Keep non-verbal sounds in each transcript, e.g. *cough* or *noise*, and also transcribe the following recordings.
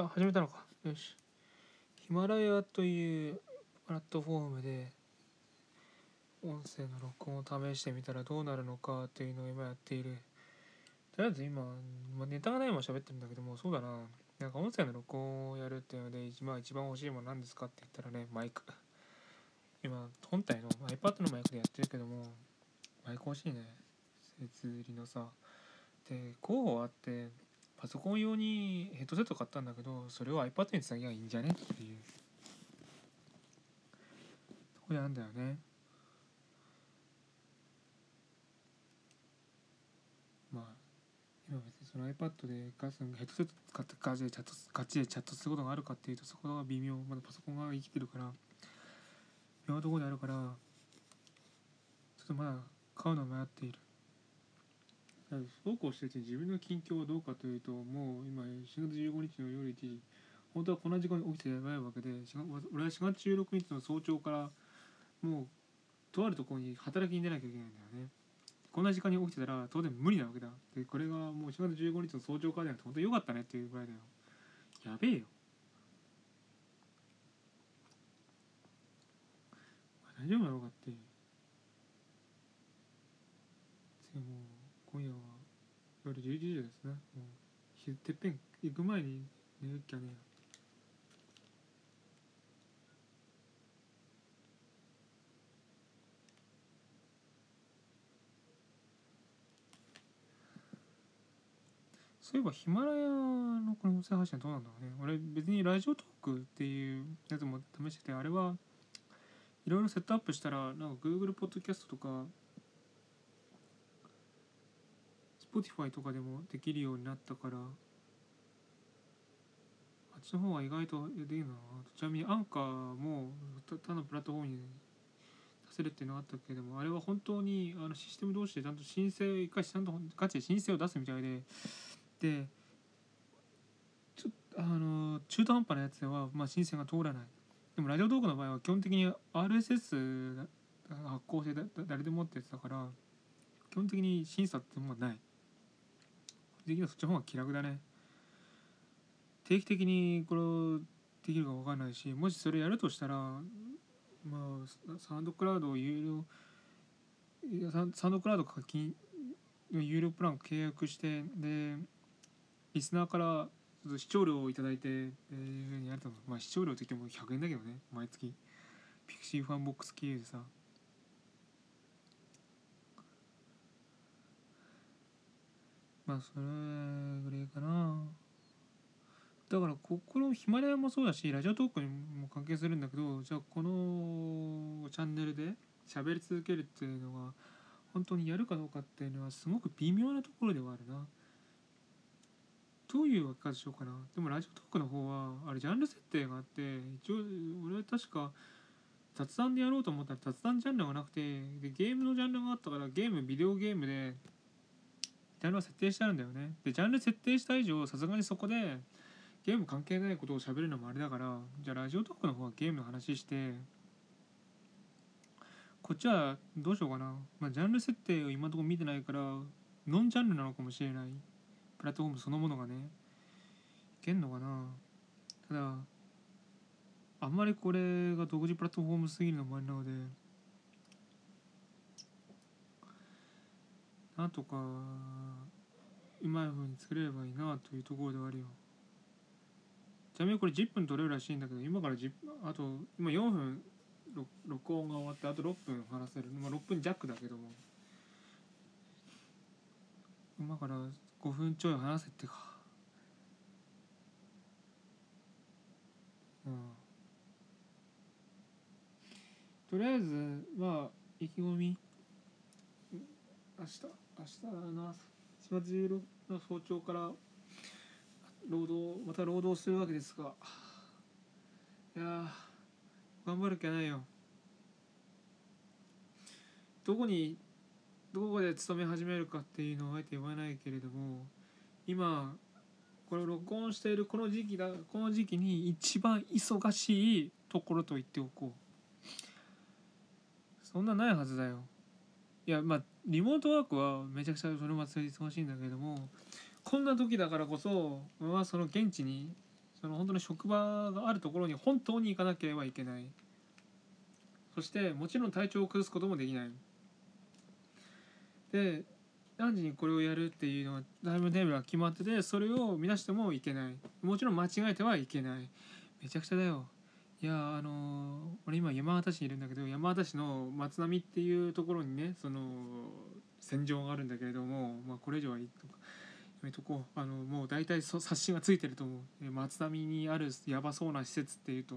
あ始めたのか。よし。ヒマラヤというプラットフォームで音声の録音を試してみたらどうなるのかというのを今やっている。とりあえず今、まあ、ネタがないまま喋ってるんだけどもそうだな。なんか音声の録音をやるっていうので一番一番欲しいもの何ですかって言ったらねマイク。今本体の iPad のマイクでやってるけどもマイク欲しいね。設売りのさ。で候補あってパソコン用にヘッドセット買ったんだけどそれを iPad につなげばいいんじゃねっていう。とこであんだよね。まあ今別にその iPad でガスヘッドセット使ってガチでチャットガチでチャットすることがあるかっていうとそこが微妙。まだパソコンが生きてるから微妙なところであるからちょっとまだ買うの迷っている。そうこうしてて自分の近況はどうかというともう今4月15日の夜1時本当はこんな時間に起きてやばいわけで俺は4月16日の早朝からもうとあるところに働きに出なきゃいけないんだよね。こんな時間に起きてたら当然無理なわけだ。でこれがもう4月15日の早朝からじゃなくて本当に良かったねっていうぐらいだよ。やべえよ。大丈夫なのかって。でも今夜は夜11時ですね。もうてっぺん行く前に寝るっきゃね。えよそういえばヒマラヤのこの音声配信はどうなんだろうね。俺別にラジオトークっていうやつも試しててあれはいろいろセットアップしたらなんか Google ポッドキャストとか Spotify とかでもできるようになったから。あっちの方が意外とできるな。ちなみにアンカーも他のプラットフォームに出せるっていうのがあったけどもあれは本当にあのシステム同士でちゃんと申請を生かしちゃんとガチで申請を出すみたいで。でちょあの中途半端なやつでは、まあ、申請が通らない。でもラジオトークの場合は基本的に RSS 発行して誰でもってやつだから基本的に審査ってものはない。できればそっちの方が気楽だね。定期的にこれできるか分かんないしもしそれやるとしたらまあサンドクラウドを有料サウンドクラウド課金の有料プランを契約してでリスナーから視聴料を頂いて、えー、やるとまあ視聴料って言っても100円だけどね毎月。 pixivFANBOX 経由でさ。まあそれぐらいかな。だからここのヒマラヤもそうだし Radiotalk にも関係するんだけどじゃあこのチャンネルで喋り続けるっていうのが本当にやるかどうかっていうのはすごく微妙なところではあるな。どういう分け方しようかな。でもラジオトークの方はあれジャンル設定があって一応俺は確か雑談でやろうと思ったら雑談ジャンルがなくてでゲームのジャンルがあったからゲームビデオゲームでジャンルは設定してあるんだよね。でジャンル設定した以上さすがにそこでゲーム関係ないことを喋るのもあれだからじゃあラジオトークの方はゲームの話してこっちはどうしようかな。まあジャンル設定を今のところ見てないからノンジャンルなのかもしれない。プラットフォームそのものがねいけんのかな。ただあんまりこれが独自プラットフォームすぎるのもあれなのでなんとかうまい風に作れればいいなというところではあるよ。ちなみにこれ10分取れるらしいんだけど今から10あと今4分録音が終わってあと6分話せる。まあ6分弱だけども。今から5分ちょい話せってか。うん。とりあえずまあ意気込み。明日。明日な4月16の早朝から労働また労働するわけですが。いや頑張る気はないよ。どこにどこで勤め始めるかっていうのはあえて言わないけれども今これを録音しているこの時期だこの時期に一番忙しいところと言っておこう。そんなないはずだよ。いやまあリモートワークはめちゃくちゃそれも忙しいんだけどもこんな時だからこそまあその現地にその本当に職場があるところに本当に行かなければいけない。そしてもちろん体調を崩すこともできない。で何時にこれをやるっていうのはタイムテーブルが決まっててそれを乱してもいけない。もちろん間違えてはいけない。めちゃくちゃだよ。いやあの俺今山形市にいるんだけど山形市の松並っていうところにねその戦場があるんだけれども、まあ、これ以上はいいとかやめとこう。あのもう大体そ冊子がついてると思う。松並にあるやばそうな施設っていうと。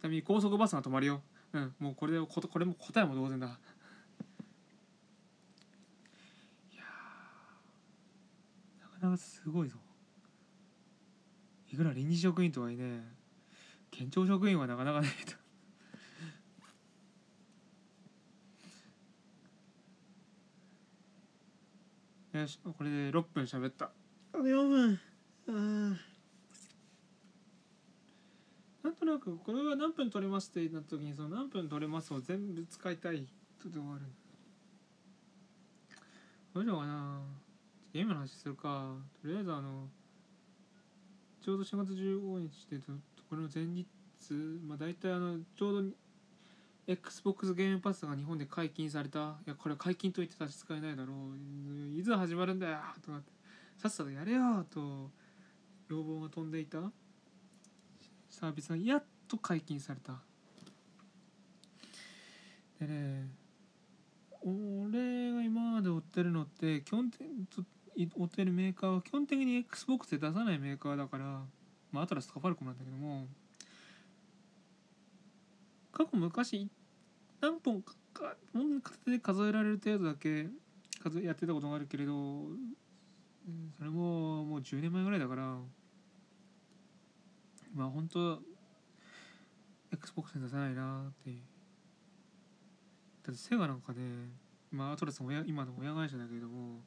ちなみに高速バスが止まるよ。うんもうこれでことこれも答えも同然だ。いやなかなかすごいぞ。いくら臨時職員とはいえね県庁職員はなかなかね *laughs* よしこれで6分喋った。4分。あー。なんとなくこれは何分取れますってなった時にその何分取れますを全部使いたいとで終わる。どうしようかな。ゲームの話するか。とりあえずあのちょうど4月15日でこれの前日まあ大体あのちょうど XBOX ゲームパスが日本で解禁されたいやこれ解禁と言って差し支えないだろう。いつ始まるんだよとかってさっさとやれよと要望が飛んでいたサービスがやっと解禁された。でね俺が今まで売ってるのって基本的に売ってるメーカーは基本的に XBOX で出さないメーカーだからまあアトラスとかファルコムなんだけども過去昔何本かか片手で数えられる程度だけ数やってたことがあるけれどそれももう10年前ぐらいだからまあ本当 XBOX に出さないなってだってセガなんかねまあアトラスも親今の親会社だけれども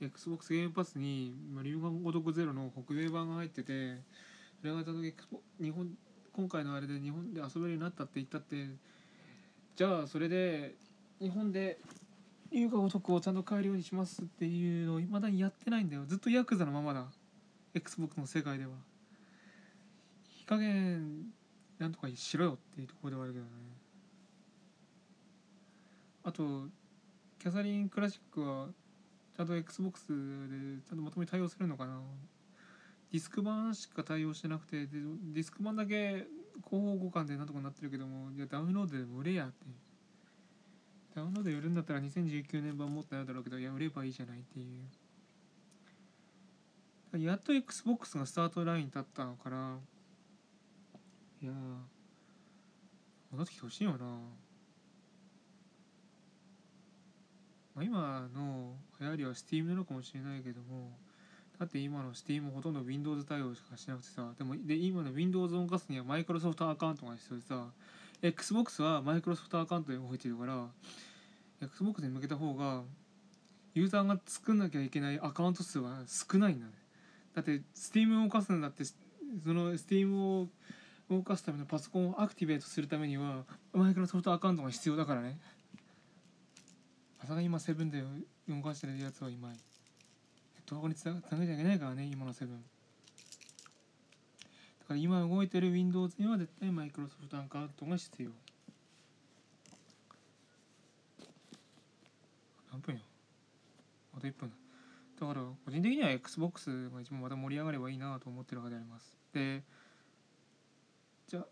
XBOX ゲームパスに「まあ、龍眼如くゼロ」の北米版が入っててそれがちゃんと Xbox 日本今回のあれで日本で遊べるようになったって言ったってじゃあそれで日本で龍が如くをちゃんと買えるようにしますっていうのをいまだにやってないんだよ。ずっとヤクザのままだ。XBOX の世界では。いい加減なんとかしろよっていうところではあるけどね。あとキャサリンクラシックはちゃんと XBOX でちゃんとまとめ対応するのかな？ディスク版しか対応してなくてディスク版だけ広報互換でなんとかなってるけどもいやダウンロードでも売れやってダウンロードで売るんだったら2019年版もっとあるだろうけどいや売ればいいじゃないっていう。やっと XBOX がスタートラインに立ったからいやー戻ってきてほしいよな、まあ、今の流行りは Steam なのかもしれないけどもだって今の Steam ほとんど Windows 対応しかしなくてさでもで今の Windows を動かすには Microsoft アカウントが必要でさ XBOX は Microsoft アカウントで動いてるから XBOX に向けた方がユーザーが作んなきゃいけないアカウント数は少ないんだね。だって Steam を動かすんだってその Steam を動かすためのパソコンをアクティベートするためにはマイクロソフトアカウントが必要だからね。まさか今セブンで動かしてるやつは今どこにつなつなげちゃいけないからね今のセブン。だから今動いてる Windows には絶対マイクロソフトアカウントが必要。何分よあと1分だ。だから個人的には XBOX が一番また盛り上がればいいなと思ってるわけであります。でじゃあ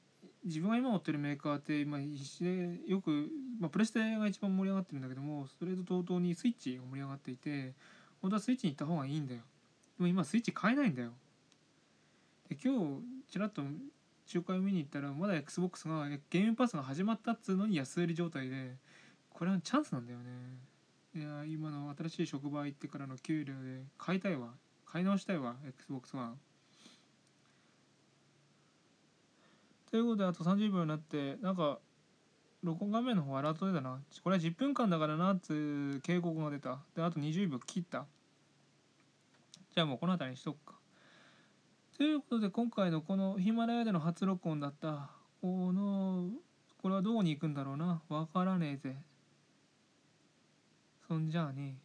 自分が今持ってるメーカーって今必死でよく、まあ、プレステが一番盛り上がってるんだけどもそれと同等にスイッチが盛り上がっていて本当はスイッチに行った方がいいんだよ。でも今スイッチ買えないんだよ。で今日ちらっと仲介見に行ったらまだ XBOX がゲームパスが始まったっつうのに安売り状態でこれはチャンスなんだよね。いや今の新しい職場行ってからの給料で買いたいわ。買い直したいわ XBOX1 ということであと30秒になってなんか録音画面の方アラート出たな。これは10分間だからなっつう警告が出た。であと20秒切った。じゃあもうこの辺りにしとくか。ということで今回のこのヒマラヤでの初録音だった。このこれはどこに行くんだろうな。わからねえぜ。そんじゃあね